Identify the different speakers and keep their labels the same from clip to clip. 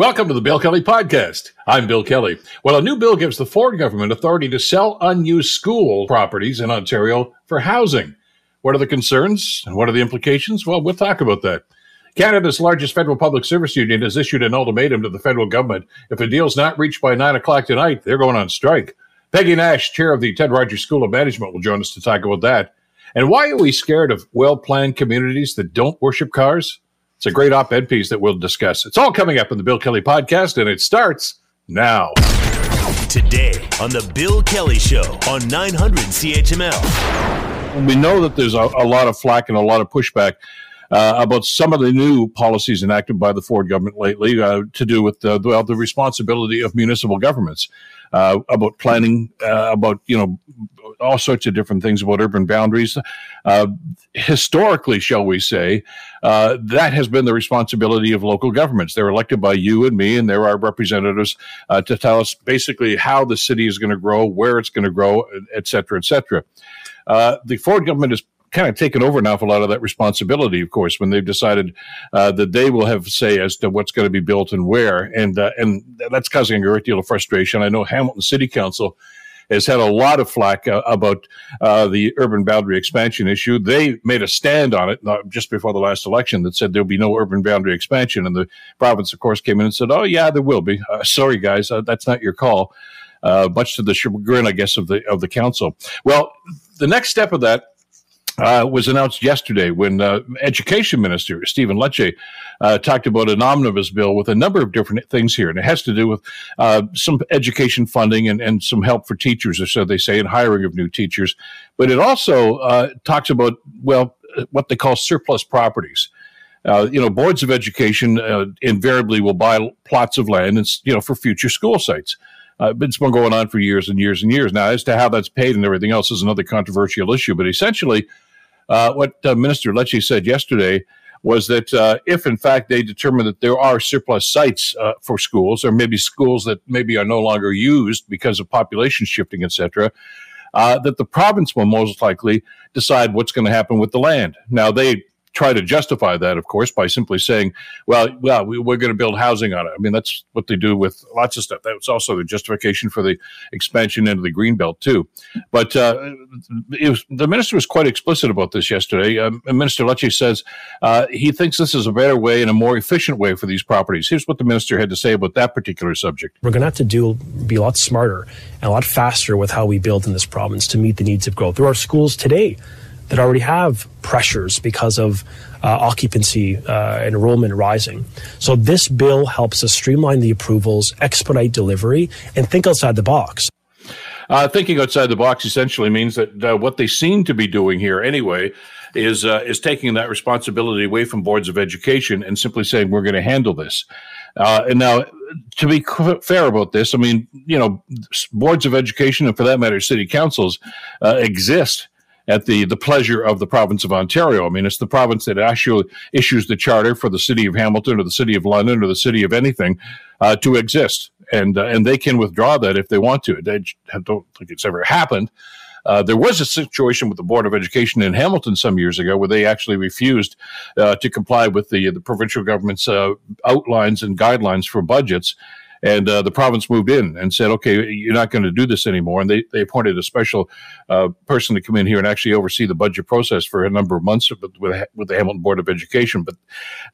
Speaker 1: Welcome to the Bill Kelly Podcast. I'm Bill Kelly. Well, a new bill gives the Ford government authority to sell unused school properties in Ontario for housing. What are the concerns and what are the implications? Well, we'll talk about that. Canada's largest federal public service union has issued an ultimatum to the federal government. If a deal's not reached by 9 o'clock tonight, they're going on strike. Peggy Nash, chair of the Ted Rogers School of Management, will join us to talk about that. And why are we scared of well planned communities that don't worship cars? It's a great op ed piece that we'll discuss. It's all coming up in the Bill Kelly podcast, and it starts now.
Speaker 2: Today on the Bill Kelly Show on 900 CHML.
Speaker 1: We know that there's a, a lot of flack and a lot of pushback uh, about some of the new policies enacted by the Ford government lately uh, to do with the, well, the responsibility of municipal governments uh, about planning, uh, about you know all sorts of different things about urban boundaries. Uh, historically, shall we say, uh, that has been the responsibility of local governments. They're elected by you and me, and they're our representatives uh, to tell us basically how the city is going to grow, where it's going to grow, et cetera, et cetera. Uh, the Ford government is kind of taken over an awful lot of that responsibility, of course, when they've decided uh, that they will have say as to what's going to be built and where, and uh, and that's causing a great deal of frustration. I know Hamilton City Council has had a lot of flack uh, about uh, the urban boundary expansion issue. They made a stand on it just before the last election that said there'll be no urban boundary expansion, and the province, of course, came in and said, "Oh yeah, there will be." Uh, sorry, guys, uh, that's not your call. much to the chagrin, I guess, of the of the council. Well, the next step of that uh, was announced yesterday when uh, Education Minister Stephen Lecce uh, talked about an omnibus bill with a number of different things here. And it has to do with uh, some education funding and, and some help for teachers, or so they say, and hiring of new teachers. But it also uh, talks about, well, what they call surplus properties. Uh, you know, boards of education invariably will buy plots of land and, you know, for future school sites. Uh, it's been going on for years and years and years. Now, as to how that's paid and everything else is another controversial issue. But essentially, uh, what uh, Minister Lecce said yesterday was that uh, if, in fact, they determine that there are surplus sites uh, for schools, or maybe schools that maybe are no longer used because of population shifting, etc., uh, that the province will most likely decide what's going to happen with the land. Now, they try to justify that, of course, by simply saying, "Well, well, we, are going to build housing on it." I mean, that's what they do with lots of stuff. That was also the justification for the expansion into the green belt too. But uh, was, the minister was quite explicit about this yesterday. Um, minister Lecce says uh, he thinks this is a better way and a more efficient way for these properties. Here's what the minister had to say about that particular subject.
Speaker 3: We're going to have to do be a lot smarter and a lot faster with how we build in this province to meet the needs of growth. There are schools today that already have pressures because of uh, occupancy uh, enrollment rising. So this bill helps us streamline the approvals, expedite delivery, and think outside the box.
Speaker 1: Uh, thinking outside the box essentially means that uh, what they seem to be doing here, anyway, is uh, is taking that responsibility away from boards of education and simply saying we're going to handle this. Uh, and now, to be fair about this, I mean, you know, boards of education and for that matter, city councils uh, exist at the, the pleasure of the province of Ontario. I mean, it's the province that actually issues the charter for the city of Hamilton or the city of London or the city of anything uh, to exist. And, uh, and they can withdraw that if they want to. They don't think it's ever happened. Uh, there was a situation with the Board of Education in Hamilton some years ago where they actually refused uh, to comply with the, the provincial government's uh, outlines and guidelines for budgets. And uh, the province moved in and said, okay, you're not going to do this anymore. And they, they appointed a special uh, person to come in here and actually oversee the budget process for a number of months with, with, the Hamilton Board of Education. But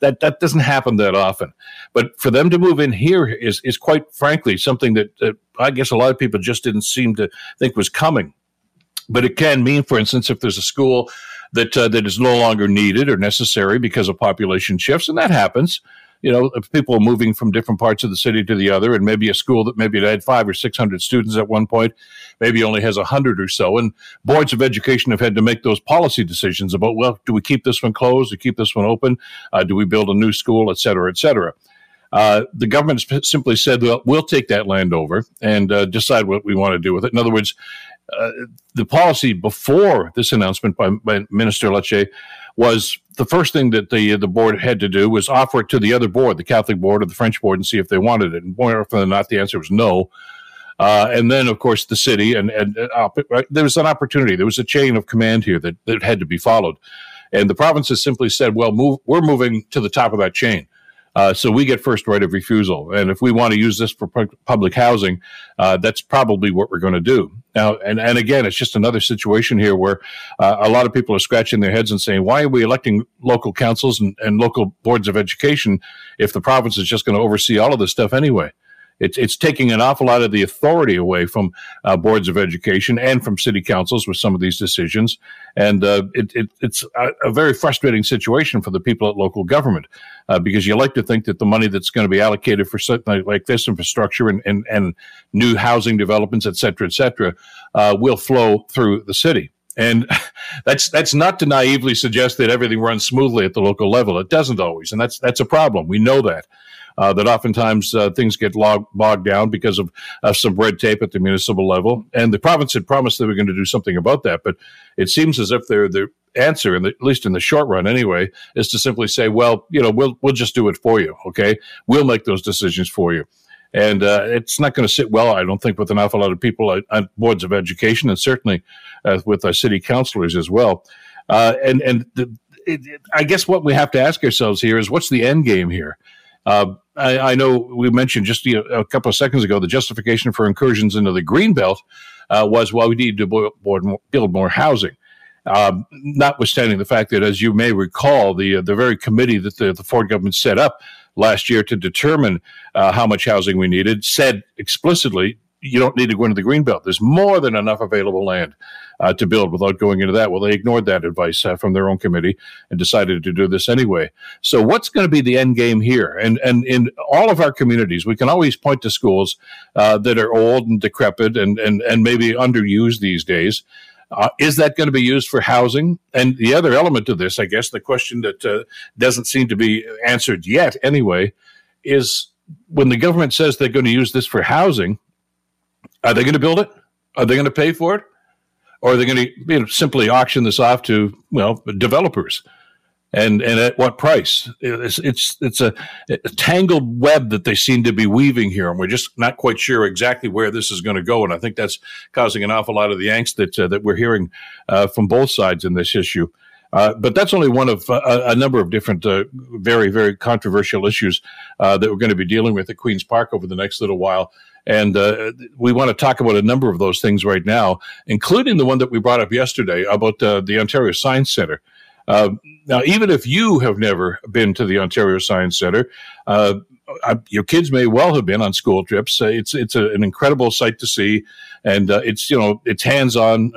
Speaker 1: that, that doesn't happen that often. But for them to move in here is, is quite frankly something that, that I guess a lot of people just didn't seem to think was coming. But it can mean, for instance, if there's a school that uh, that is no longer needed or necessary because of population shifts, and that happens you know, people moving from different parts of the city to the other, and maybe a school that maybe had five or six hundred students at one point, maybe only has a hundred or so, and boards of education have had to make those policy decisions about, well, do we keep this one closed, do we keep this one open, uh, do we build a new school, et cetera, et cetera. Uh, the government simply said, well, we'll take that land over and uh, decide what we want to do with it. In other words, uh, the policy before this announcement by, by Minister Lecce was the first thing that the the board had to do was offer it to the other board, the Catholic board or the French board, and see if they wanted it. And more often than not, the answer was no. Uh, and then, of course, the city and and uh, there was an opportunity. There was a chain of command here that, that had to be followed, and the provinces simply said, "Well, move, we're moving to the top of that chain." Uh, so we get first right of refusal. And if we want to use this for pu- public housing, uh, that's probably what we're going to do. Now, and, and again, it's just another situation here where uh, a lot of people are scratching their heads and saying, why are we electing local councils and, and local boards of education if the province is just going to oversee all of this stuff anyway? It's it's taking an awful lot of the authority away from uh, boards of education and from city councils with some of these decisions, and uh, it, it, it's a, a, very frustrating situation for the people at local government uh, because you like to think that the money that's going to be allocated for something like this infrastructure and, and, and new housing developments, et cetera, et cetera, uh, will flow through the city. And that's that's not to naively suggest that everything runs smoothly at the local level. It doesn't always, and that's that's a problem. We know that uh, that oftentimes uh, things get log- bogged down because of, of some red tape at the municipal level. And the province had promised they were going to do something about that, but it seems as if they're the answer, in the, at least in the short run anyway, is to simply say, well, you know, we'll we'll just do it for you. Okay, we'll make those decisions for you. And uh, it's not going to sit well, I don't think, with an awful lot of people at boards of education, and certainly uh, with our city councilors as well. Uh, and and the, it, it, I guess what we have to ask ourselves here is, what's the end game here? Uh, I, I, know we mentioned just a couple of seconds ago the justification for incursions into the green belt uh, was well we need to build more housing. Um, notwithstanding the fact that, as you may recall, the uh, the very committee that the, the, Ford government set up last year to determine uh, how much housing we needed said explicitly you don't need to go into the green belt. There's more than enough available land uh, to build without going into that. Well, they ignored that advice uh, from their own committee and decided to do this anyway. So, what's going to be the end game here? And and in all of our communities, we can always point to schools uh, that are old and decrepit and and and maybe underused these days. Uh, is that going to be used for housing? And the other element of this, I guess, the question that uh, doesn't seem to be answered yet, anyway, is when the government says they're going to use this for housing are they going to build it? Are they going to pay for it? Or are they going to you know, simply auction this off to well developers? And and at what price? It's it's it's a, a tangled web that they seem to be weaving here, and we're just not quite sure exactly where this is going to go. And I think that's causing an awful lot of the angst that uh, that we're hearing uh, from both sides in this issue. Uh, but that's only one of uh, a number of different, uh, very, very controversial issues uh, that we're going to be dealing with at Queen's Park over the next little while. And uh, we want to talk about a number of those things right now, including the one that we brought up yesterday about uh, the Ontario Science Center. Uh, now, even if you have never been to the Ontario Science Center, uh, your kids may well have been on school trips. Uh, it's it's a, an incredible sight to see, and uh, it's you know it's hands-on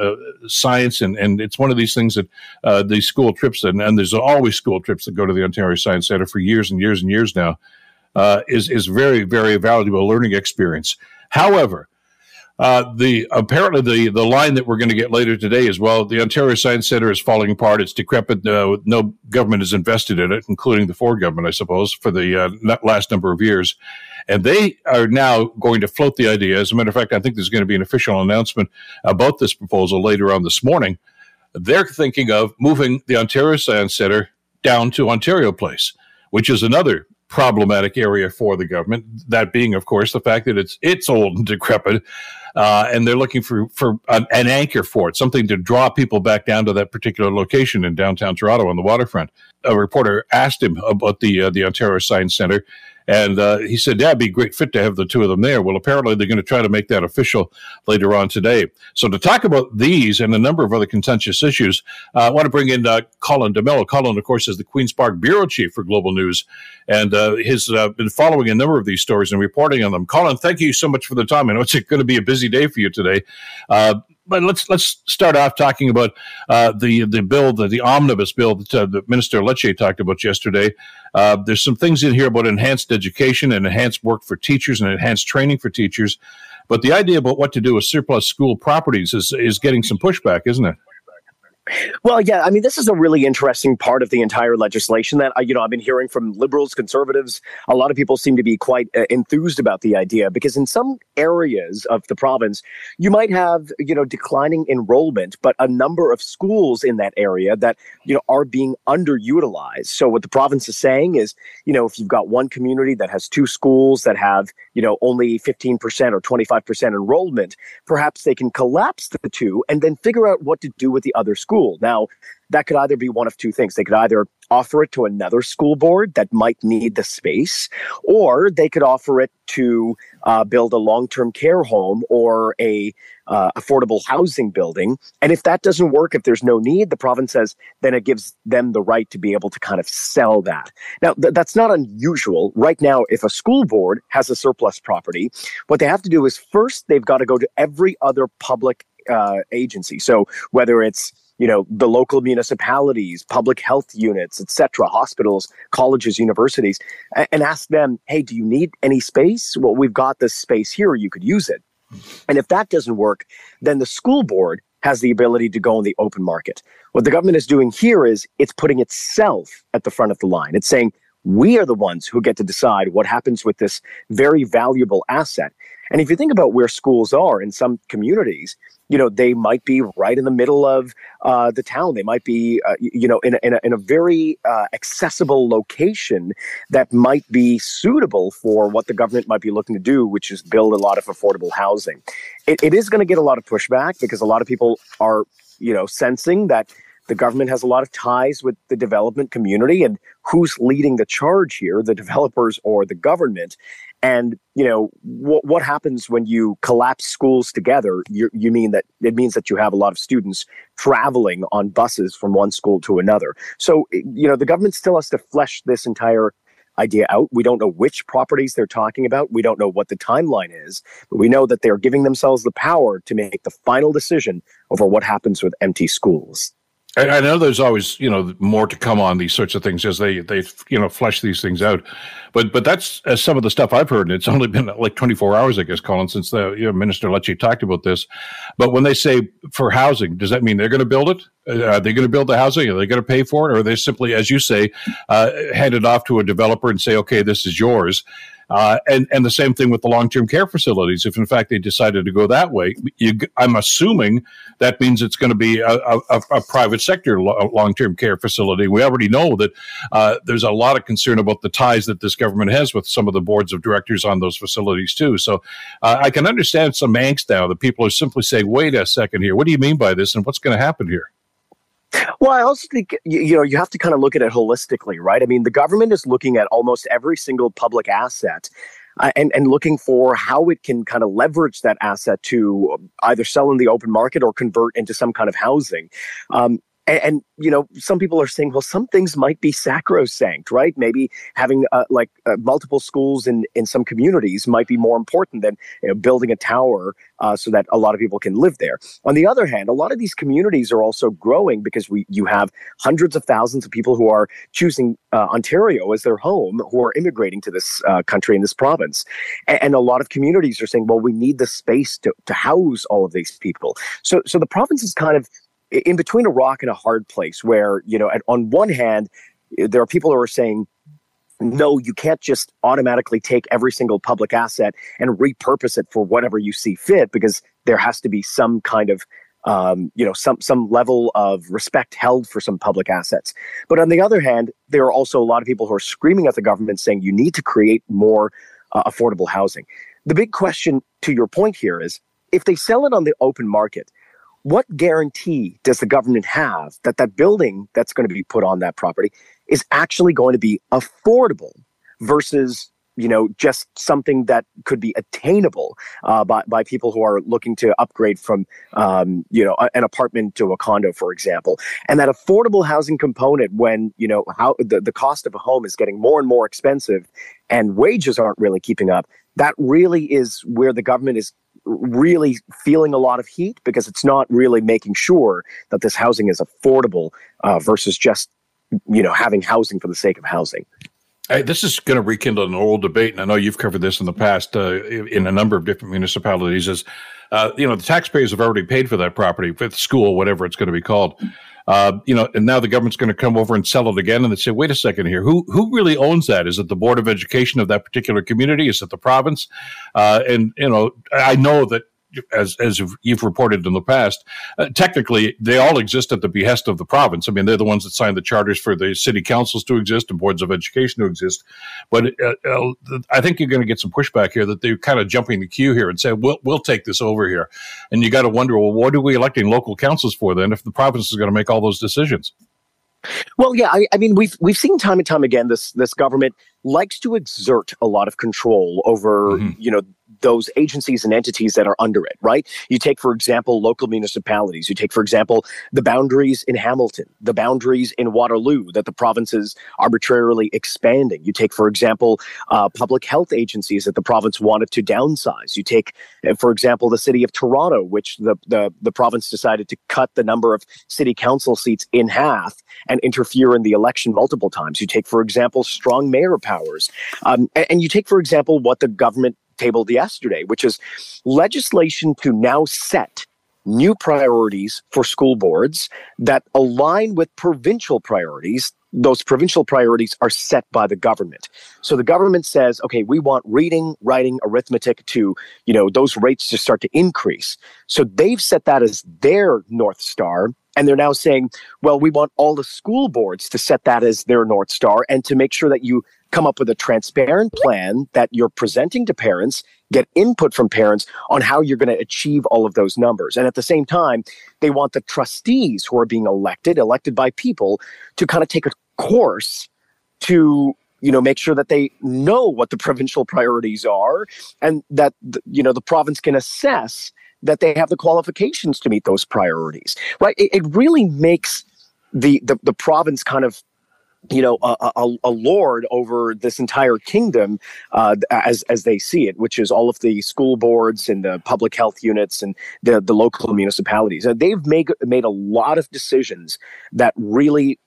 Speaker 1: science, and, and it's one of these things that these school trips and, and there's always school trips that go to the Ontario Science Center for years and years and years now uh, is is very very valuable learning experience. However, uh, the apparently the the line that we're going to get later today is well, the Ontario Science Center is falling apart. It's decrepit. Uh, no government is invested in it, including the Ford government, I suppose, for the uh, last number of years. And they are now going to float the idea. As a matter of fact, I think there's going to be an official announcement about this proposal later on this morning. They're thinking of moving the Ontario Science Center down to Ontario Place, which is another problematic area for the government. That being, of course, the fact that it's it's old and decrepit, uh, and they're looking for for an, an, anchor for it, something to draw people back down to that particular location in downtown Toronto on the waterfront. A reporter asked him about the uh, the Ontario Science Center, and uh, he said, it'd be great fit to have the two of them there. Well, apparently they're going to try to make that official later on today. So to talk about these and a number of other contentious issues, uh, I want to bring in uh, Colin D'Mello. Colin, of course, is the Queen's Park Bureau Chief for Global News, and uh, has uh, been following a number of these stories and reporting on them. Colin, thank you so much for the time. I know it's going to be a busy day for you today. But let's let's start off talking about uh, the the bill, the, the omnibus bill that uh, the Minister Lecce talked about yesterday. Uh, there's some things in here about enhanced education and enhanced work for teachers and enhanced training for teachers. But the idea about what to do with surplus school properties is is getting some pushback, isn't it?
Speaker 4: Well, yeah, I mean, this is a really interesting part of the entire legislation that you know I've been hearing from liberals, conservatives. A lot of people seem to be quite uh, enthused about the idea because in some areas of the province, you might have you know declining enrollment, but a number of schools in that area that you know are being underutilized. So what the province is saying is, you know, if you've got one community that has two schools that have you know only fifteen percent or twenty five percent enrollment, perhaps they can collapse the two and then figure out what to do with the other schools Now, that could either be one of two things. They could either offer it to another school board that might need the space, or they could offer it to uh, build a long-term care home or a uh, affordable housing building. And if that doesn't work, if there's no need, the province says then it gives them the right to be able to kind of sell that. Now th- that's not unusual. Right now, if a school board has a surplus property, what they have to do is first they've got to go to every other public uh, agency. So whether it's you know the local municipalities public health units etc hospitals colleges universities and ask them hey do you need any space? Well we've got this space here you could use it. And if that doesn't work then the school board has the ability to go on the open market. What the government is doing here is it's putting itself at the front of the line. It's saying we are the ones who get to decide what happens with this very valuable asset. And if you think about where schools are in some communities, you know, they might be right in the middle of uh, the town. They might be, uh, you know, in a, in a, in a very uh, accessible location that might be suitable for what the government might be looking to do, which is build a lot of affordable housing. it, it is going to get a lot of pushback because a lot of people are, you know, sensing that the government has a lot of ties with the development community and who's leading the charge here the developers or the government and you know what what happens when you collapse schools together? You, you mean that it means that you have a lot of students traveling on buses from one school to another. So you know the government still has to flesh this entire idea out. We don't know which properties they're talking about. We don't know what the timeline is, but we know that they're giving themselves the power to make the final decision over what happens with empty schools.
Speaker 1: I, know there's always you know more to come on these sorts of things as they they you know flesh these things out, but but that's uh, some of the stuff I've heard, and it's only been like 24 hours, I guess, Colin, since the you know, Minister Lecce talked about this. But when they say for housing, does that mean they're going to build it? Uh, are they going to build the housing? Are they going to pay for it, or are they simply, as you say, uh, hand it off to a developer and say, okay, this is yours? Uh, and and the same thing with the long term care facilities. If in fact they decided to go that way, you, I'm assuming that means it's going to be a, a, a private sector long term care facility. We already know that uh, there's a lot of concern about the ties that this government has with some of the boards of directors on those facilities too. So uh, I can understand some angst now that people are simply saying, "Wait a second here, what do you mean by this, and what's going to happen here?"
Speaker 4: Well, I also think you know you have to kind of look at it holistically, right? I mean, the government is looking at almost every single public asset uh, and and looking for how it can kind of leverage that asset to either sell in the open market or convert into some kind of housing. Um, and, and, you know some people are saying well some things might be sacrosanct right? Maybe having uh, like uh, multiple schools in in some communities might be more important than you know, building a tower uh, so that a lot of people can live there. On the other hand a lot of these communities are also growing because we you have hundreds of thousands of people who are choosing uh, ontario as their home who are immigrating to this uh, country in this province. And, and, a lot of communities are saying well we need the space to, to house all of these people. So so the province is kind of in between a rock and a hard place where, you know, on one hand, there are people who are saying, no, you can't just automatically take every single public asset and repurpose it for whatever you see fit because there has to be some kind of um, you know some some level of respect held for some public assets. But on the other hand, there are also a lot of people who are screaming at the government saying you need to create more uh, affordable housing. The big question to your point here is if they sell it on the open market, what guarantee does the government have that that building that's going to be put on that property is actually going to be affordable versus you know just something that could be attainable uh, by, by people who are looking to upgrade from um, you know an apartment to a condo for example? And that affordable housing component when you know how the, the cost of a home is getting more and more expensive and wages aren't really keeping up that really is where the government is really feeling a lot of heat because it's not really making sure that this housing is affordable uh, versus just you know having housing for the sake of housing.
Speaker 1: Hey, this is going to rekindle an old debate, and I know you've covered this in the past uh, in a number of different municipalities. Is uh, you know the taxpayers have already paid for that property, fifth school, whatever it's going to be called. Uh, you know, and now the government's going to come over and sell it again, and they say, "Wait a second here, who who really owns that? Is it the board of education of that particular community? Is it the province?" Uh, and you know, I know that as as you've reported in the past, uh, technically they all exist at the behest of the province. I mean, they're the ones that signed the charters for the city councils to exist and boards of education to exist. But uh, uh, I think you're going to get some pushback here that they're kind of jumping the queue here and say, "We'll we'll take this over here," and you got to wonder, well, what are we electing local councils for then if the province is going to make all those decisions?
Speaker 4: Well, yeah, I, I, mean, we've we've seen time and time again this this government likes to exert a lot of control over mm-hmm. you know those agencies and entities that are under it, right? You take, for example, local municipalities. You take, for example, the boundaries in Hamilton, the boundaries in Waterloo that the province is arbitrarily expanding. You take, for example, uh, public health agencies that the province wanted to downsize. You take, uh, for example, the city of Toronto, which the, the, the province decided to cut the number of city council seats in half and interfere in the election multiple times. You take, for example, strong mayor powers. Um, and, and you take, for example, what the government tabled yesterday, which is legislation to now set new priorities for school boards that align with provincial priorities those provincial priorities are set by the government. So the government says, okay, we want reading, writing, arithmetic to, you know, those rates to start to increase. So they've set that as their North Star. And they're now saying, well, we want all the school boards to set that as their North Star and to make sure that you come up with a transparent plan that you're presenting to parents, get input from parents on how you're going to achieve all of those numbers. And at the same time, they want the trustees who are being elected, elected by people, to kind of take a course to you know make sure that they know what the provincial priorities are and that you know the province can assess that they have the qualifications to meet those priorities, right? It, it really makes the, the the province kind of you know a, a, a, lord over this entire kingdom uh, as as they see it which is all of the school boards and the public health units and the the local municipalities and they've made made a lot of decisions that really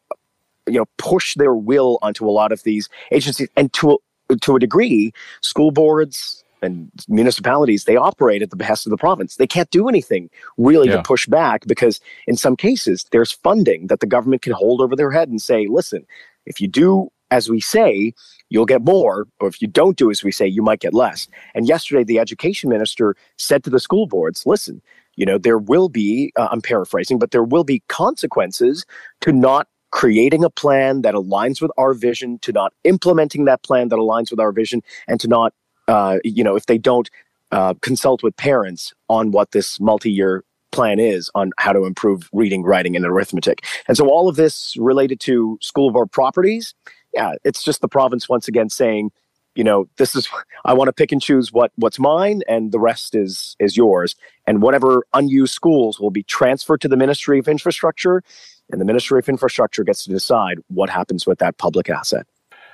Speaker 4: you know push their will onto a lot of these agencies and to to a degree school boards and municipalities they operate at the behest of the province they can't do anything really yeah. to push back because in some cases there's funding that the government can hold over their head and say listen if you do as we say you'll get more or if you don't do as we say you might get less and yesterday the education minister said to the school boards listen you know there will be uh, i'm paraphrasing but there will be consequences to not creating a plan that aligns with our vision to not implementing that plan that aligns with our vision and to not uh, you know, if they don't uh, consult with parents on what this multi-year plan is on how to improve reading, writing, and arithmetic. And so all of this related to school board properties, yeah, it's just the province once again saying, you know, this is I want to pick and choose what what's mine, and the rest is is yours. And whatever unused schools will be transferred to the Ministry of Infrastructure, and the Ministry of Infrastructure gets to decide what happens with that public asset.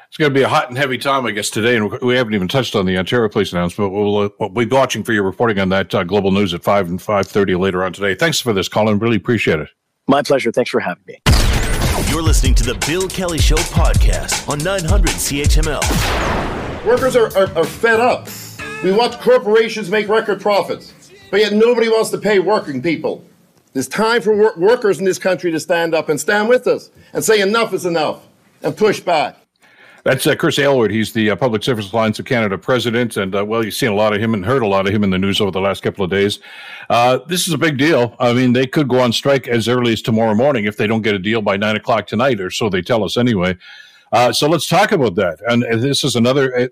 Speaker 1: It's going to be a hot and heavy time, I guess, today. And we haven't even touched on the Ontario Place announcement. We'll, uh, we'll be watching for your reporting on that uh, global news at 5 and 5.30 later on today. Thanks for this, Colin. Really appreciate it.
Speaker 4: My pleasure. Thanks for having me.
Speaker 2: You're listening to the Bill Kelly Show podcast on 900 CHML.
Speaker 5: Workers are, are, are fed up. We watch corporations make record profits, but yet nobody wants to pay working people. It's time for wor- workers in this country to stand up and stand with us and say enough is enough and push back.
Speaker 1: That's uh, Chris Aylward. He's the uh, Public Service Alliance of Canada president. And, uh, well, you've seen a lot of him and heard a lot of him in the news over the last couple of days. Uh, this is a big deal. I mean, they could go on strike as early as tomorrow morning if they don't get a deal by nine o'clock tonight, or so they tell us anyway. Uh, so let's talk about that. And uh, this is another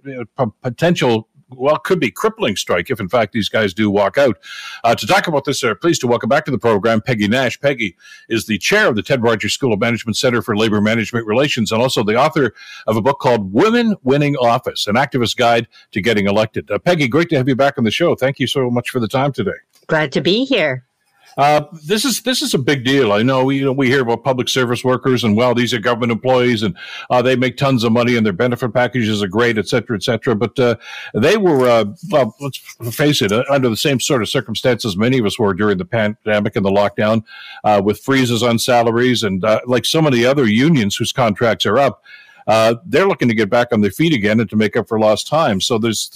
Speaker 1: potential well, could be crippling strike if, in fact, these guys do walk out. Uh, to talk about this, uh, pleased to welcome back to the program Peggy Nash. Peggy is the chair of the Ted Rogers School of Management Center for Labor Management Relations and also the author of a book called Women Winning Office, an activist guide to getting elected. Uh, Peggy, great to have you back on the show. Thank you so much for the time today.
Speaker 6: Glad to be here.
Speaker 1: Uh, this is this is a big deal. I know we you know we hear about public service workers and well these are government employees and uh, they make tons of money and their benefit packages are great, et cetera, et cetera. But uh, they were uh, well, let's face it, uh, under the same sort of circumstances many of us were during the pandemic and the lockdown, with freezes on salaries and like so many other unions whose contracts are up. Uh, they're looking to get back on their feet again and to make up for lost time. So there's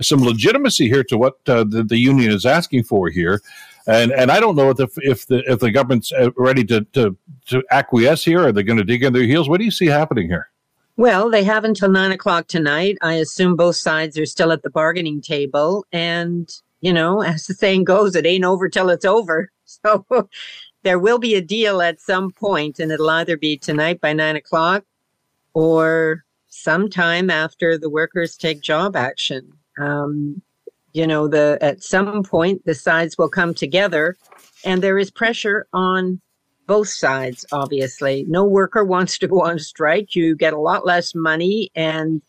Speaker 1: some legitimacy here to what uh, the, the, union is asking for here. And and I don't know if the, if the if the government's uh, ready to to, to acquiesce here. Are they going to dig in their heels? What do you see happening here?
Speaker 6: Well, they have until nine o'clock tonight. I assume both sides are still at the bargaining table, and you know, as the saying goes, it ain't over till it's over. So there will be a deal at some point, and it'll either be tonight by nine o'clock or sometime after the workers take job action. Um, you know, the at some point the sides will come together, and there is pressure on both sides. Obviously, no worker wants to go on strike. You get a lot less money, and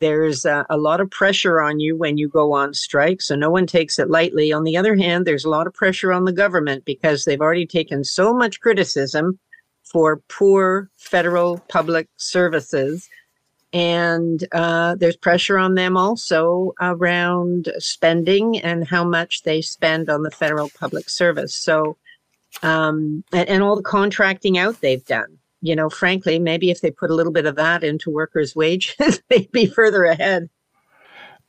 Speaker 6: there's a, a, lot of pressure on you when you go on strike, so no one takes it lightly. On the other hand, there's a lot of pressure on the government because they've already taken so much criticism for poor federal public services. And uh, there's pressure on them also around spending and how much they spend on the federal public service. So, um, and, and all the contracting out they've done you know, frankly, maybe if they put a little bit of that into workers' wages, they'd be further ahead.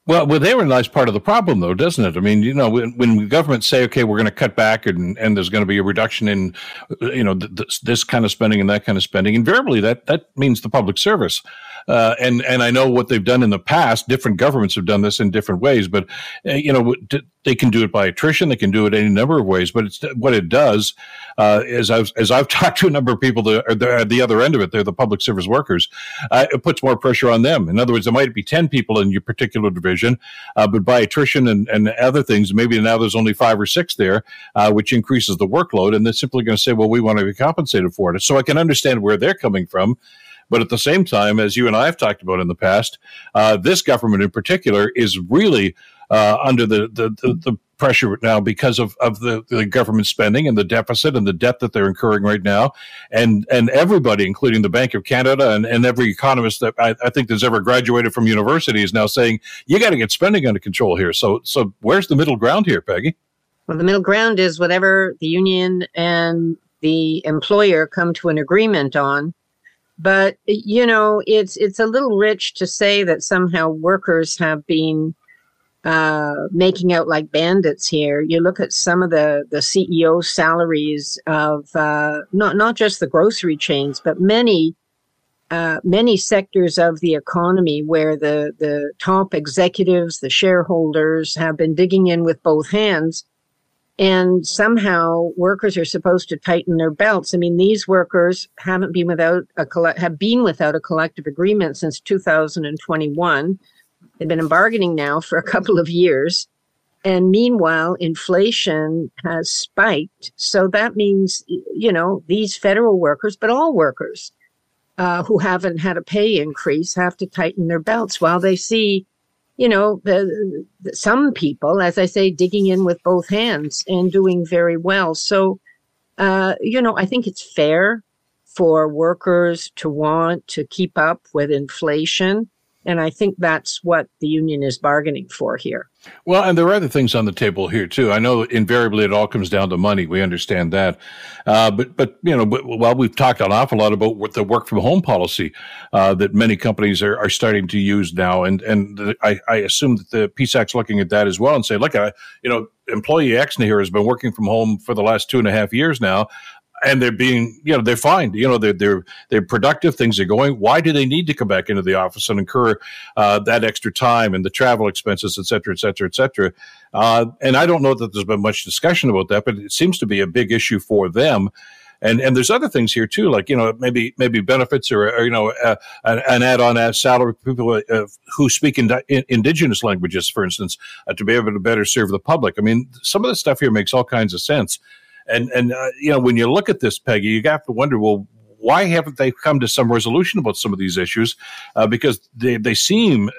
Speaker 1: Well, well, they nice part of the problem, though, doesn't it? I mean, you know, when, when governments say, "Okay, we're going to cut back," and, and there's going to be a reduction in, you know, th- th- this kind of spending and that kind of spending, invariably that that means the public service. Uh, and and I know what they've done in the past. Different governments have done this in different ways, but uh, you know they can do it by attrition. They can do it any number of ways. But it's what it does uh, is I've, as I've talked to a number of people that are at the other end of it, they're the public service workers. Uh, it puts more pressure on them. In other words, there might be ten people in your particular division, uh, but by attrition and, and other things, maybe now there's only five or six there, uh, which increases the workload. And they're simply going to say, "Well, we want to be compensated for it." So I can understand where they're coming from. But at the same time, as you and I have talked about in the past, uh, this government in particular is really uh, under the, the, the, the, pressure now because of, of the, the government spending and the deficit and the debt that they're incurring right now. And and everybody, including the Bank of Canada and, and every economist that I, I think that's ever graduated from university is now saying, you got to get spending under control here. So so where's the middle ground here, Peggy?
Speaker 6: Well, the middle ground is whatever the union and the employer come to an agreement on but you know, it's it's a little rich to say that somehow workers have been uh, making out like bandits here. You look at some of the the CEO salaries of uh, not not just the grocery chains, but many uh, many sectors of the economy where the the top executives, the shareholders, have been digging in with both hands and somehow workers are supposed to tighten their belts. I mean, these workers haven't been without a have been without a collective agreement since 2021. They've been in bargaining now for a couple of years. And meanwhile, inflation has spiked. So that means, you know, these federal workers, but all workers uh, who haven't had a pay increase have to tighten their belts while they see you know, the, some people, as I say, digging in with both hands and doing very well. So, uh, you know, I think it's fair for workers to want to keep up with inflation. And I think that's what the union is bargaining for here.
Speaker 1: Well, and there are other things on the table here too. I know invariably it all comes down to money. We understand that, uh, but but you know, while we've talked an awful lot about the work from home policy uh, that many companies are, are starting to use now, and and I, I assume that the PSAC's looking at that as well and say, look, I, you know, employee X here has been working from home for the last two and a half years now and they're being, you know, they're fine. You know, they're they're they're productive. Things are going. Why do they need to come back into the office and incur uh, that extra time and the travel expenses, et cetera, et cetera, et cetera? Uh, and I don't know that there's been much discussion about that, but it seems to be a big issue for them. And and there's other things here too, like you know maybe maybe benefits or, or you know uh, an, add-on as salary for people uh, who speak in, in, indigenous languages, for instance, uh, to be able to better serve the public. I mean, some of the stuff here makes all kinds of sense. And and uh, you know when you look at this, Peggy, you have to wonder, well, why haven't they come to some resolution about some of these issues? Uh, because they, they seem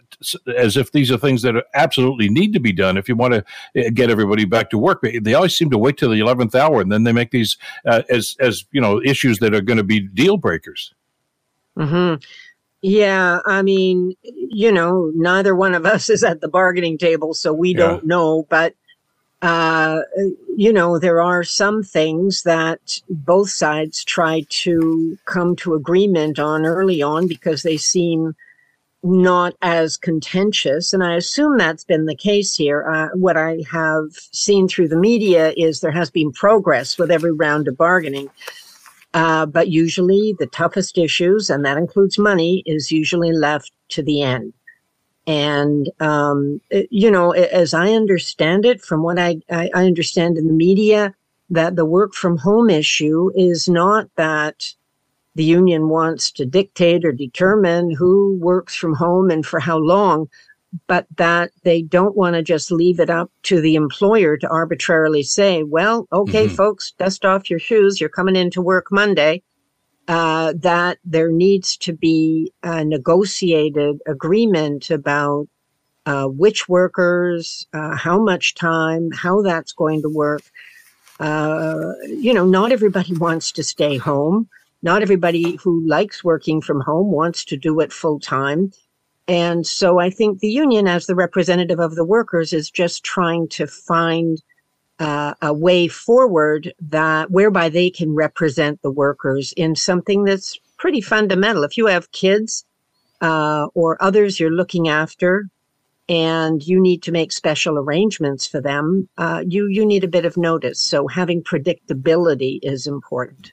Speaker 1: as if these are things that absolutely need to be done if you want to uh, get everybody back to work. They always seem to wait till the eleventh hour, and then they make these uh, as as you know issues that are going to be deal breakers.
Speaker 6: Hmm. Yeah, I mean, you know, neither one of us is at the bargaining table, so we yeah. don't know. But uh, you know, there are some things that both sides try to come to agreement on early on because they seem not as contentious. And I assume that's been the case here. Uh, what I have seen through the media is there has been progress with every round of bargaining. Uh, but usually the toughest issues, and that includes money, is usually left to the end. And, um, you know, as I understand it, from what I, I, I understand in the media, that the work from home issue is not that the union wants to dictate or determine who works from home and for how long, but that they don't want to just leave it up to the employer to arbitrarily say, well, okay, mm-hmm. folks, dust off your shoes. You're coming into work Monday. Uh, that there needs to be a negotiated agreement about uh, which workers, uh, how much time, how that's going to work. Uh, you know, not everybody wants to stay home. Not everybody who likes working from home wants to do it full time. And so I think the union, as the representative of the workers, is just trying to find uh, a way forward that whereby they can represent the workers in something that's pretty fundamental. If you have kids uh, or others you're looking after, and you need to make special arrangements for them, uh, you you need a bit of notice. So having predictability is important.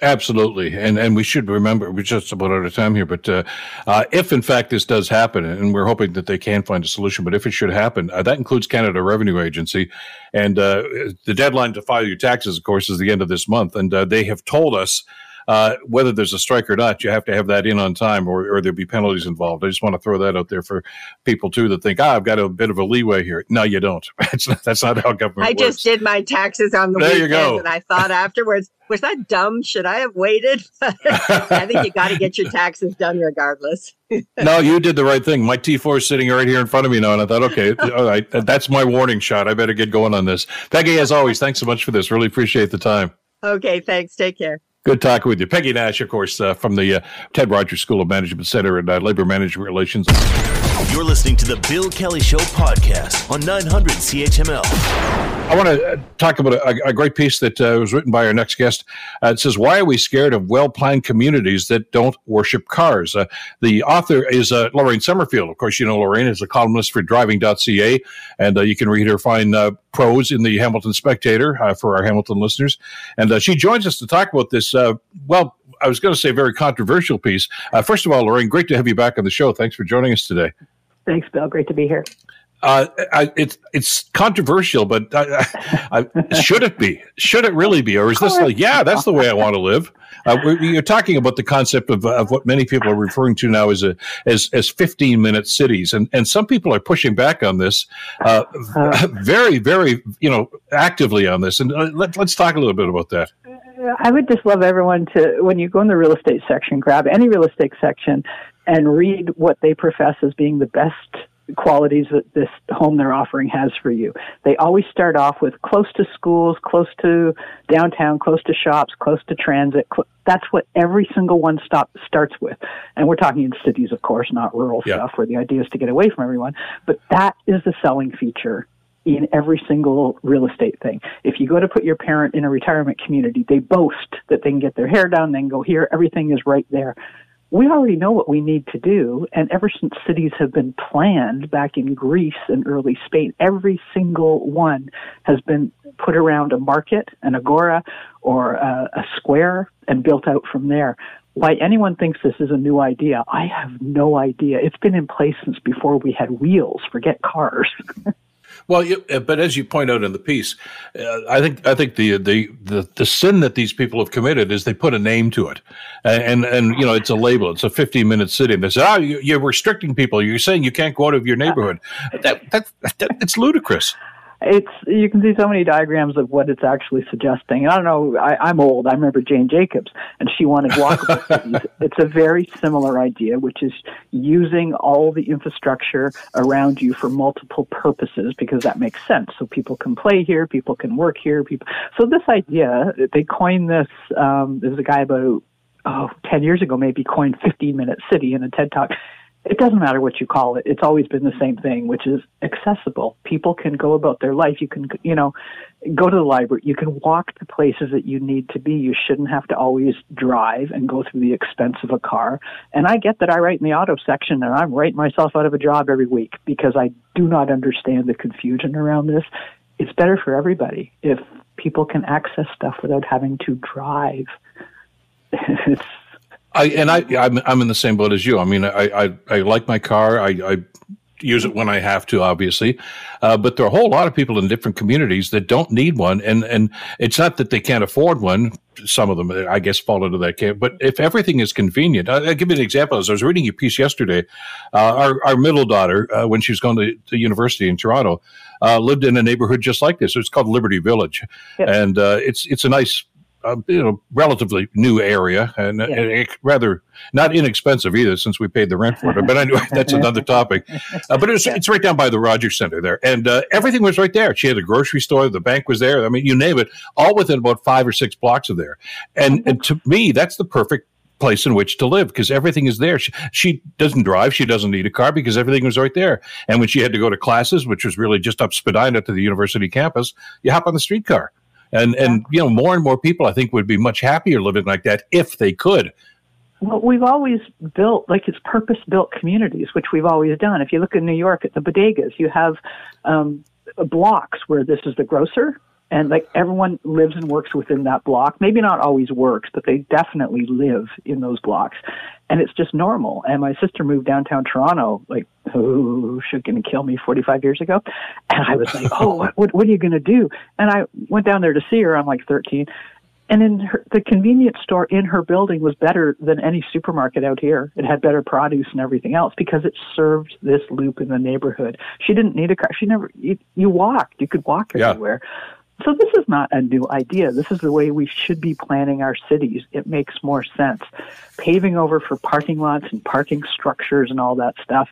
Speaker 1: Absolutely, and and we should remember we're just about out of time here. But uh, uh, if in fact this does happen, and we're hoping that they can find a solution, but if it should happen, uh, that includes Canada Revenue Agency, and uh, the deadline to file your taxes, of course, is the end of this month, and uh, they have told us uh, whether there's a strike or not, you have to have that in on time or, or there'll be penalties involved. I just want to throw that out there for people too that think, ah, I've got a bit of a leeway here. No, you don't. That's not, that's not how government works.
Speaker 6: I
Speaker 1: works.
Speaker 6: just did my taxes on the
Speaker 1: there
Speaker 6: weekend
Speaker 1: you go.
Speaker 6: and I thought afterwards, was that dumb? Should I have waited? I think you got to get your taxes done regardless.
Speaker 1: no, you did the right thing. My T4 is sitting right here in front of me now, and I thought, okay, all right, that's my warning shot. I better get going on this. Peggy, as always, thanks so much for this. Really appreciate the time.
Speaker 6: Okay, thanks. Take care.
Speaker 1: Good talking with you. Peggy Nash, of course, uh, from the uh, Ted Rogers School of Management Center and uh, Labor Management Relations.
Speaker 2: You're listening to the Bill Kelly Show podcast on 900 CHML.
Speaker 1: I want to uh, talk about a, a great piece that uh, was written by our next guest. Uh, it says, Why are we scared of well planned communities that don't worship cars? Uh, the author is uh, Lorraine Sommerfeld. Of course, you know Lorraine is a columnist for driving.ca, and uh, you can read her fine prose in the Hamilton Spectator for our Hamilton listeners. And she joins us to talk about this, well, I was going to say very controversial piece. first of all, Lorraine, great to have you back on the show. Thanks for joining us today.
Speaker 7: Thanks, Bill. Great to be here.
Speaker 1: Uh, I, it's it's controversial, but I, I, should it be? Should it really be, or is this like, yeah, that's the way I want to live? Uh, you're talking about the concept of, of what many people are referring to now as a as as 15 minute cities, and and some people are pushing back on this, uh, uh, very very you know actively on this. And uh, let, let's talk a little bit about that.
Speaker 7: I would just love everyone to, when you go in the real estate section, grab any real estate section and read what they profess as being the best qualities that this home they're offering has for you. They always start off with close to schools, close to downtown, close to shops, close to transit. Cl- that's what every single one stop starts with. And we're talking in cities, of course, not rural yeah. stuff where the idea is to get away from everyone. But that is the selling feature in every single real estate thing. If you go to put your parent in a retirement community, they boast that they can get their hair done, they can go here, everything is right there we already know what we need to do. And ever since cities have been planned back in Greece and early Spain, every single one has been put around a market, an agora, or a, a square and built out from there. Why anyone thinks this is a new idea, I have no idea. It's been in place since before we had wheels, forget cars.
Speaker 1: Well, uh, but as you point out in the piece, uh, I think I think the, the, the the sin that these people have committed is they put a name to it, and and, and you know it's a label. It's a 15 minute city. They say, "Oh, you, are restricting people. You're saying you can't go out of your neighborhood." That, that, that it's ludicrous
Speaker 7: it's you can see so many diagrams of what it's actually suggesting. And I don't know, I, am old. I remember Jane Jacobs, and she wanted walkable cities. It's a very similar idea, which is using all the infrastructure around you for multiple purposes because that makes sense. So people can play here, people can work here. People. So this idea, they coined this. Um, there's a guy about oh, 10 years ago, maybe coined 15 minute city in a TED talk it doesn't matter what you call it. It's always been the same thing, which is accessible. People can go about their life. You can, you know, go to the library. You can walk to places that you need to be. You shouldn't have to always drive and go through the expense of a car. And I get that I write in the auto section and I'm writing myself out of a job every week because I do not understand the confusion around this. It's better for everybody if people can access stuff without having to drive. it's
Speaker 1: I and I I'm, I'm in the same boat as you. I mean, I I, I like my car. I, I use it when I have to, obviously. Uh, but there are a whole lot of people in different communities that don't need one, and and it's not that they can't afford one. Some of them, I guess, fall into that camp. But if everything is convenient, I'll, I'll give you an example. As I was reading a piece yesterday, uh, our our middle daughter, uh, when she was going to, to university in Toronto, uh, lived in a neighborhood just like this. It's called Liberty Village, yep. and uh, it's it's a nice a you know relatively new area and, yeah. and, rather not inexpensive either since we paid the rent for it. But anyway, that's another topic. Uh, but it's, it's right down by the Rogers Center there, and uh, everything was right there. She had a grocery store, the bank was there. I mean, you name it, all within about five or six blocks of there. And, and to me, that's the perfect place in which to live because everything is there. She, she, doesn't drive. She doesn't need a car because everything was right there. And when she had to go to classes, which was really just up Spadina to the university campus, you hop on the streetcar. And yeah. and you know, more and more people I think would be much happier living like that if they could.
Speaker 7: Well, we've always built like it's purpose built communities, which we've always done. If you look in New York at the bodegas, you have um, blocks where this is the grocer, and like everyone lives and works within that block. Maybe not always works, but they definitely live in those blocks and it's just normal. And my sister moved downtown Toronto, like, oh, she's going to kill me 45 years ago. And I was like, oh, what, what are you going to do? And I went down there to see her. I'm like 13. And in her, the convenience store in her building was better than any supermarket out here. It had better produce and everything else because it served this loop in the neighborhood. She didn't need a car. She never, you, you walked, you could walk everywhere. Yeah. So this is not a new idea. This is the way we should be planning our cities. It makes more sense. Paving over for parking lots and parking structures and all that stuff.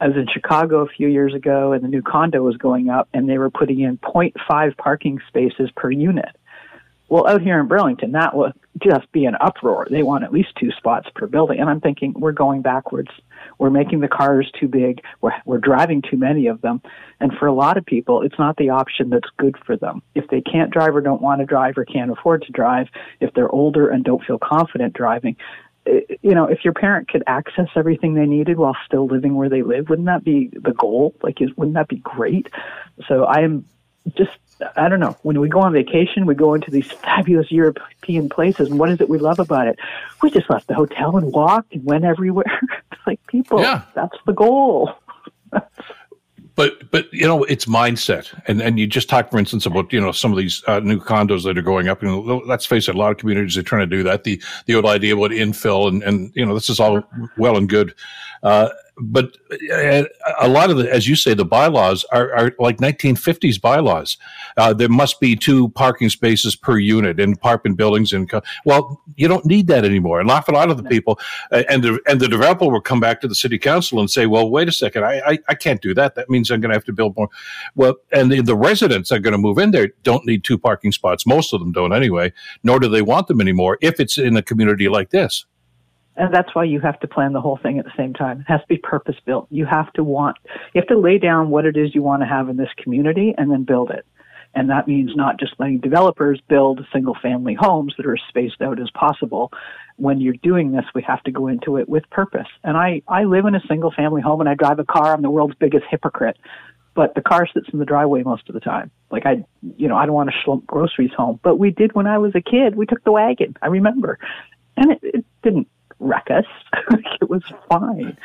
Speaker 7: I was in Chicago a few years ago and the new condo was going up and they were putting in 0.5 parking spaces per unit. Well, out here in Burlington, that would just be an uproar. They want at least two spots per building. And I'm thinking we're going backwards. We're making the cars too big. We're, we're driving too many of them. And for a lot of people, it's not the option that's good for them. If they can't drive or don't want to drive or can't afford to drive, if they're older and don't feel confident driving, eh, you know, if your parent could access everything they needed while still living where they live, wouldn't that be the goal? Like, wouldn't that be great? So I am just I don't know. When we go on vacation, we go into these fabulous European places, and what is it we love about it? We just left the hotel and walked and went everywhere. it's like people. Yeah. That's the goal.
Speaker 1: but but you know it's mindset and and you just talked for instance about you know some of these uh, new condos that are going up and let's face it a lot of communities are trying to do that the the old idea about infill and and you know this is all well and good uh, but a lot of the, as you say, the bylaws are, are like 1950s bylaws. Uh, there must be two parking spaces per unit in apartment buildings. And well, you don't need that anymore. An a lot of the people uh, and the and the developer will come back to the city council and say, "Well, wait a second, I I, I can't do that. That means I'm going to have to build more." Well, and the, the residents are going to move in there don't need two parking spots. Most of them don't anyway. Nor do they want them anymore if it's in a community like this.
Speaker 7: And that's why you have to plan the whole thing at the same time. It has to be purpose built. You have to want, you have to lay down what it is you want to have in this community and then build it. And that means not just letting developers build single family homes that are as spaced out as possible. When you're doing this, we have to go into it with purpose. And I, I live in a single family home and I drive a car. I'm the world's biggest hypocrite. But the car sits in the driveway most of the time. Like I, you know, I don't want to schlump groceries home. But we did when I was a kid. We took the wagon. I remember. And it, it didn't wreck us. it was fine.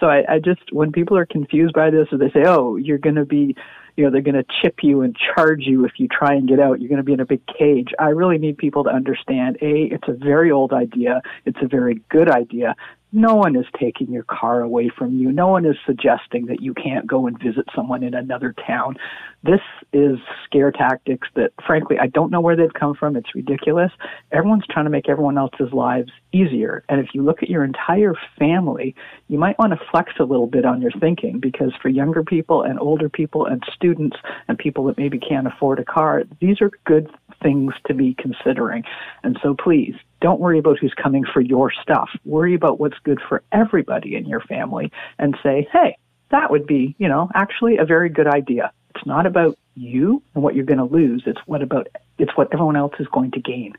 Speaker 7: So I, I just, when people are confused by this or they say, oh, you're going to be, you know, they're going to chip you and charge you if you try and get out. You're going to be in a big cage. I really need people to understand A, it's a very old idea. It's a very good idea. No one is taking your car away from you. No one is suggesting that you can't go and visit someone in another town. This is scare tactics that, frankly, I don't know where they've come from. It's ridiculous. Everyone's trying to make everyone else's lives easier. And if you look at your entire family, you might want to flex a little bit on your thinking because for younger people and older people and students and people that maybe can't afford a car, these are good things to be considering. And so please don't worry about who's coming for your stuff. Worry about what's good for everybody in your family and say, hey, that would be, you know, actually a very good idea. It's not about you and what you're going to lose. It's what about it's what everyone else is going to gain.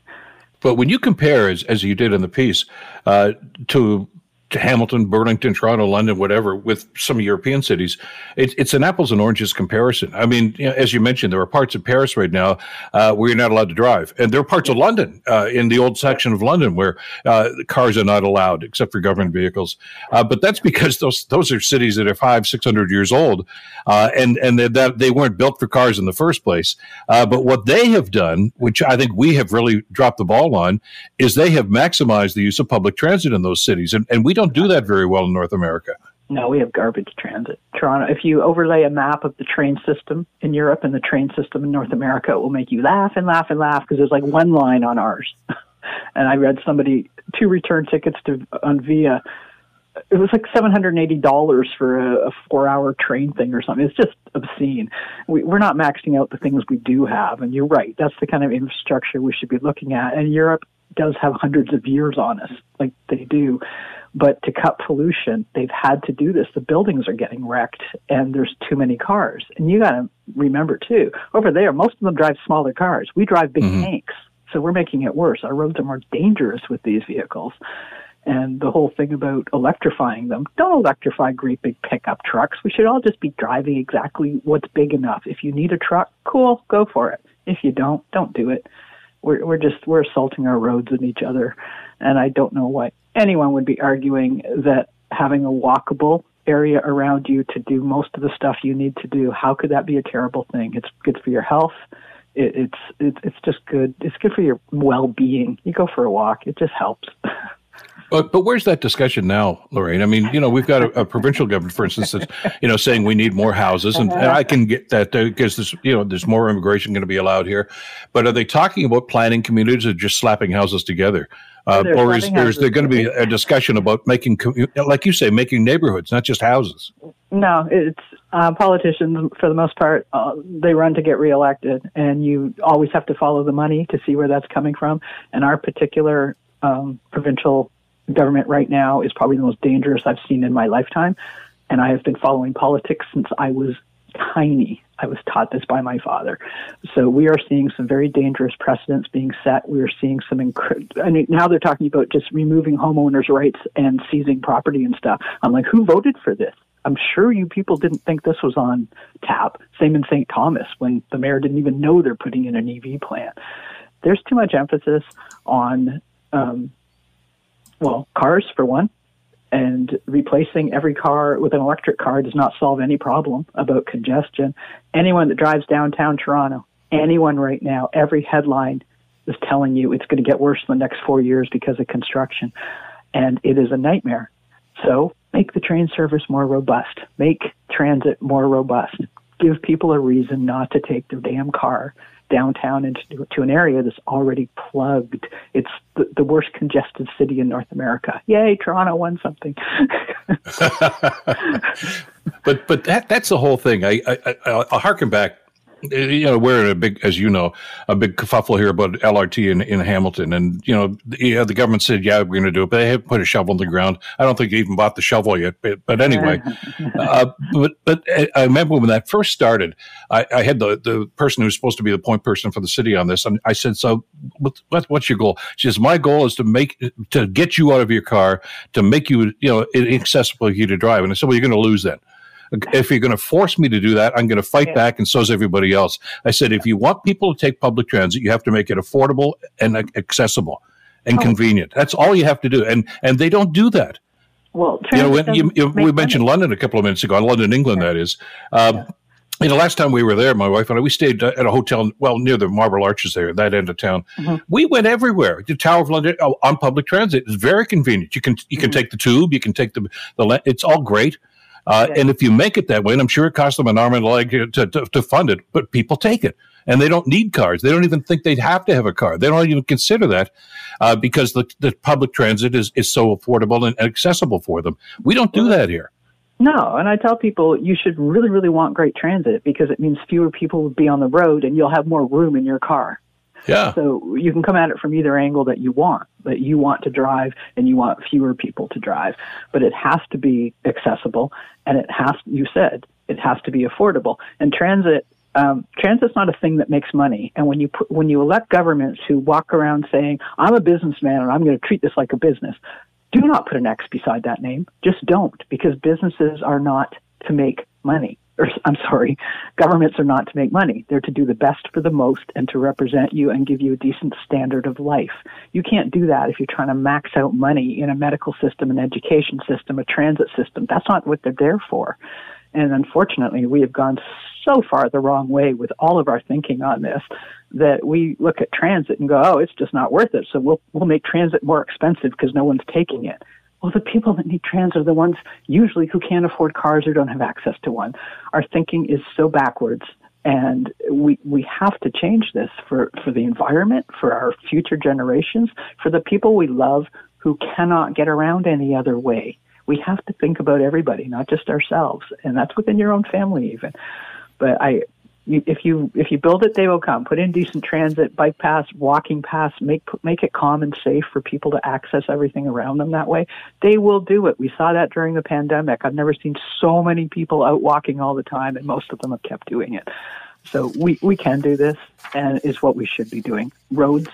Speaker 1: But when you compare, as, as you did in the piece, uh, to to Hamilton, Burlington, Toronto, London, whatever, with some European cities, it, it's an apples and oranges comparison. I mean, you know, as you mentioned, there are parts of Paris right now uh, where you're not allowed to drive, and there are parts of London uh, in the old section of London where uh, cars are not allowed except for government vehicles. Uh, but that's because those those are cities that are five, six hundred years old, uh, and and that they weren't built for cars in the first place. Uh, but what they have done, which I think we have really dropped the ball on, is they have maximized the use of public transit in those cities, and and we don't do that very well in North America.
Speaker 7: No, we have garbage transit. Toronto, if you overlay a map of the train system in Europe and the train system in North America, it will make you laugh and laugh and laugh because there's like one line on ours. and I read somebody two return tickets to on Via. It was like seven hundred and eighty dollars for a, a four-hour train thing or something. It's just obscene. We, we're not maxing out the things we do have, and you're right. That's the kind of infrastructure we should be looking at. And Europe does have hundreds of years on us, like they do. But to cut pollution, they've had to do this. The buildings are getting wrecked and there's too many cars. And you got to remember too, over there, most of them drive smaller cars. We drive big mm-hmm. tanks. So we're making it worse. Our roads are more dangerous with these vehicles. And the whole thing about electrifying them, don't electrify great big pickup trucks. We should all just be driving exactly what's big enough. If you need a truck, cool, go for it. If you don't, don't do it. We're, we're just, we're assaulting our roads and each other. And I don't know why anyone would be arguing that having a walkable area around you to do most of the stuff you need to do, how could that be a terrible thing? It's good for your health. It, it's it, it's just good. It's good for your well being. You go for a walk. It just helps.
Speaker 1: But but where's that discussion now, Lorraine? I mean, you know, we've got a, a provincial government, for instance, that's you know saying we need more houses, and, and I can get that because there's you know there's more immigration going to be allowed here. But are they talking about planning communities or just slapping houses together? Uh, or is, is there going to be a discussion about making, like you say, making neighborhoods, not just houses?
Speaker 7: No, it's uh, politicians for the most part. Uh, they run to get reelected, and you always have to follow the money to see where that's coming from. And our particular um, provincial government right now is probably the most dangerous I've seen in my lifetime. And I have been following politics since I was tiny. I was taught this by my father. So we are seeing some very dangerous precedents being set. We are seeing some, inc- I mean, now they're talking about just removing homeowners' rights and seizing property and stuff. I'm like, who voted for this? I'm sure you people didn't think this was on tap. Same in St. Thomas when the mayor didn't even know they're putting in an EV plant. There's too much emphasis on, um, well, cars for one, and replacing every car with an electric car does not solve any problem about congestion. Anyone that drives downtown Toronto, anyone right now, every headline is telling you it's going to get worse in the next four years because of construction. And it is a nightmare. So make the train service more robust, make transit more robust, give people a reason not to take their damn car downtown into to an area that's already plugged. It's the, the worst congested city in North America. Yay, Toronto won something.
Speaker 1: but but that that's the whole thing. I, I I'll harken back you know, we're in a big, as you know, a big kerfuffle here about LRT in, in Hamilton. And, you know, the, the government said, yeah, we're going to do it, but they haven't put a shovel in the ground. I don't think they even bought the shovel yet. But, but anyway, uh, but, but I remember when that first started, I, I, had the, the person who was supposed to be the point person for the city on this. And I said, so what, what's your goal? She says, my goal is to make, to get you out of your car, to make you, you know, inaccessible for you to drive. And I said, well, you're going to lose then if you're going to force me to do that, I'm going to fight yeah. back, and so is everybody else. I said, if you want people to take public transit, you have to make it affordable and accessible and oh. convenient. That's all you have to do, and and they don't do that.
Speaker 7: Well,
Speaker 1: you know, when you, you, we mentioned money. London a couple of minutes ago, London, England, yeah. that is. Um, yeah. You know, last time we were there, my wife and I, we stayed at a hotel, well, near the Marble Arches there, that end of town. Mm-hmm. We went everywhere. The Tower of London oh, on public transit is very convenient. You can you can mm-hmm. take the tube, you can take the the. It's all great. Uh, And if you make it that way, and I'm sure it costs them an arm and a leg to, to, to fund it, but people take it and they don't need cars. They don't even think they'd have to have a car. They don't even consider that uh, because the, the public transit is, is so affordable and accessible for them. We don't do that here.
Speaker 7: No, and I tell people you should really, really want great transit because it means fewer people will be on the road and you'll have more room in your car.
Speaker 1: Yeah.
Speaker 7: So you can come at it from either angle that you want, that you want to drive and you want fewer people to drive. But it has to be accessible and it has, you said, it has to be affordable. And transit, um, transit's not a thing that makes money. And when you put, when you elect governments who walk around saying, I'm a businessman and I'm going to treat this like a business, do not put an X beside that name. Just don't, because businesses are not to make money. Or, I'm sorry, governments are not to make money. They're to do the best for the most and to represent you and give you a decent standard of life. You can't do that if you're trying to max out money in a medical system, an education system, a transit system. That's not what they're there for. And unfortunately, we have gone so far the wrong way with all of our thinking on this that we look at transit and go, "Oh, it's just not worth it." So we'll we'll make transit more expensive because no one's taking it. Well, the people that need transit are the ones usually who can't afford cars or don't have access to one. Our thinking is so backwards, and we we have to change this for for the environment, for our future generations, for the people we love who cannot get around any other way. We have to think about everybody, not just ourselves, and that's within your own family even. But I if you if you build it, they will come. Put in decent transit, bike paths, walking paths. Make make it calm and safe for people to access everything around them that way. They will do it. We saw that during the pandemic. I've never seen so many people out walking all the time, and most of them have kept doing it. So we we can do this, and is what we should be doing. Roads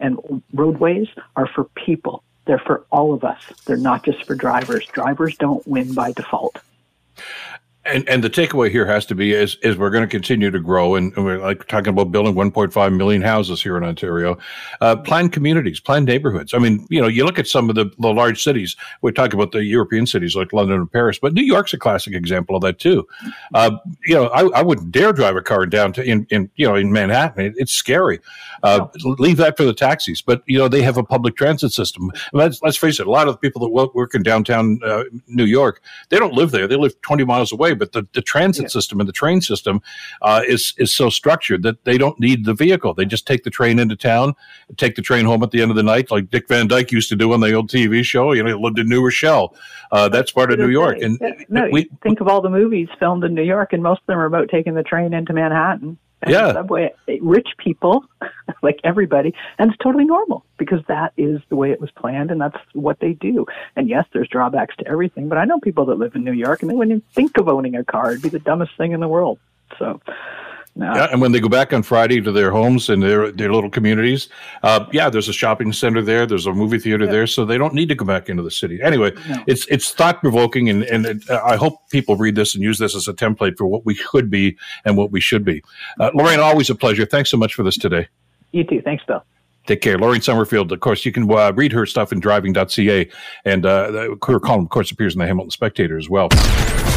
Speaker 7: and roadways are for people. They're for all of us. They're not just for drivers. Drivers don't win by default.
Speaker 1: And and the takeaway here has to be is is we're going to continue to grow, and we're like talking about building 1.5 million houses here in Ontario. Uh, planned communities, planned neighborhoods. I mean, you know, you look at some of the, the large cities. We talk about the European cities like London and Paris, but New York's a classic example of that too. Uh, you know, I, I wouldn't dare drive a car down to in, in you know in Manhattan. It, it's scary. Uh, leave that for the taxis, but you know they have a public transit system. Let's let's face it. A lot of the people that work in downtown uh, New York, they don't live there. They live 20 miles away but the, the transit yeah. system and the train system uh, is is so structured that they don't need the vehicle. They just take the train into town, take the train home at the end of the night, like Dick Van Dyke used to do on the old TV show. You know, he lived in New Rochelle. Uh, that's part of New York. And
Speaker 7: yeah. no, we, think of all the movies filmed in New York, and most of them are about taking the train into Manhattan
Speaker 1: yeah.
Speaker 7: subway. Rich people, like everybody, and it's totally normal because that is the way it was planned and that's what they do. And yes, there's drawbacks to everything, but I know people that live in New York and they wouldn't even think of owning a car. It'd be the dumbest thing in the world. So
Speaker 1: no. Yeah, and when they go back on Friday to their homes and their their little communities, uh, yeah, there's a shopping center there, there's a movie theater yeah. there, so they don't need to go back into the city. Anyway, no. it's it's thought provoking, and and it, uh, I hope people read this and use this as a template for what we could be and what we should be. Uh, Lorraine, always a pleasure. Thanks so much for this today.
Speaker 7: You too. Thanks, Bill.
Speaker 1: Take care. Lorraine Sommerfeld, of course, you can uh, read her stuff in driving.ca. And uh, her column, of course, appears in the Hamilton Spectator as well.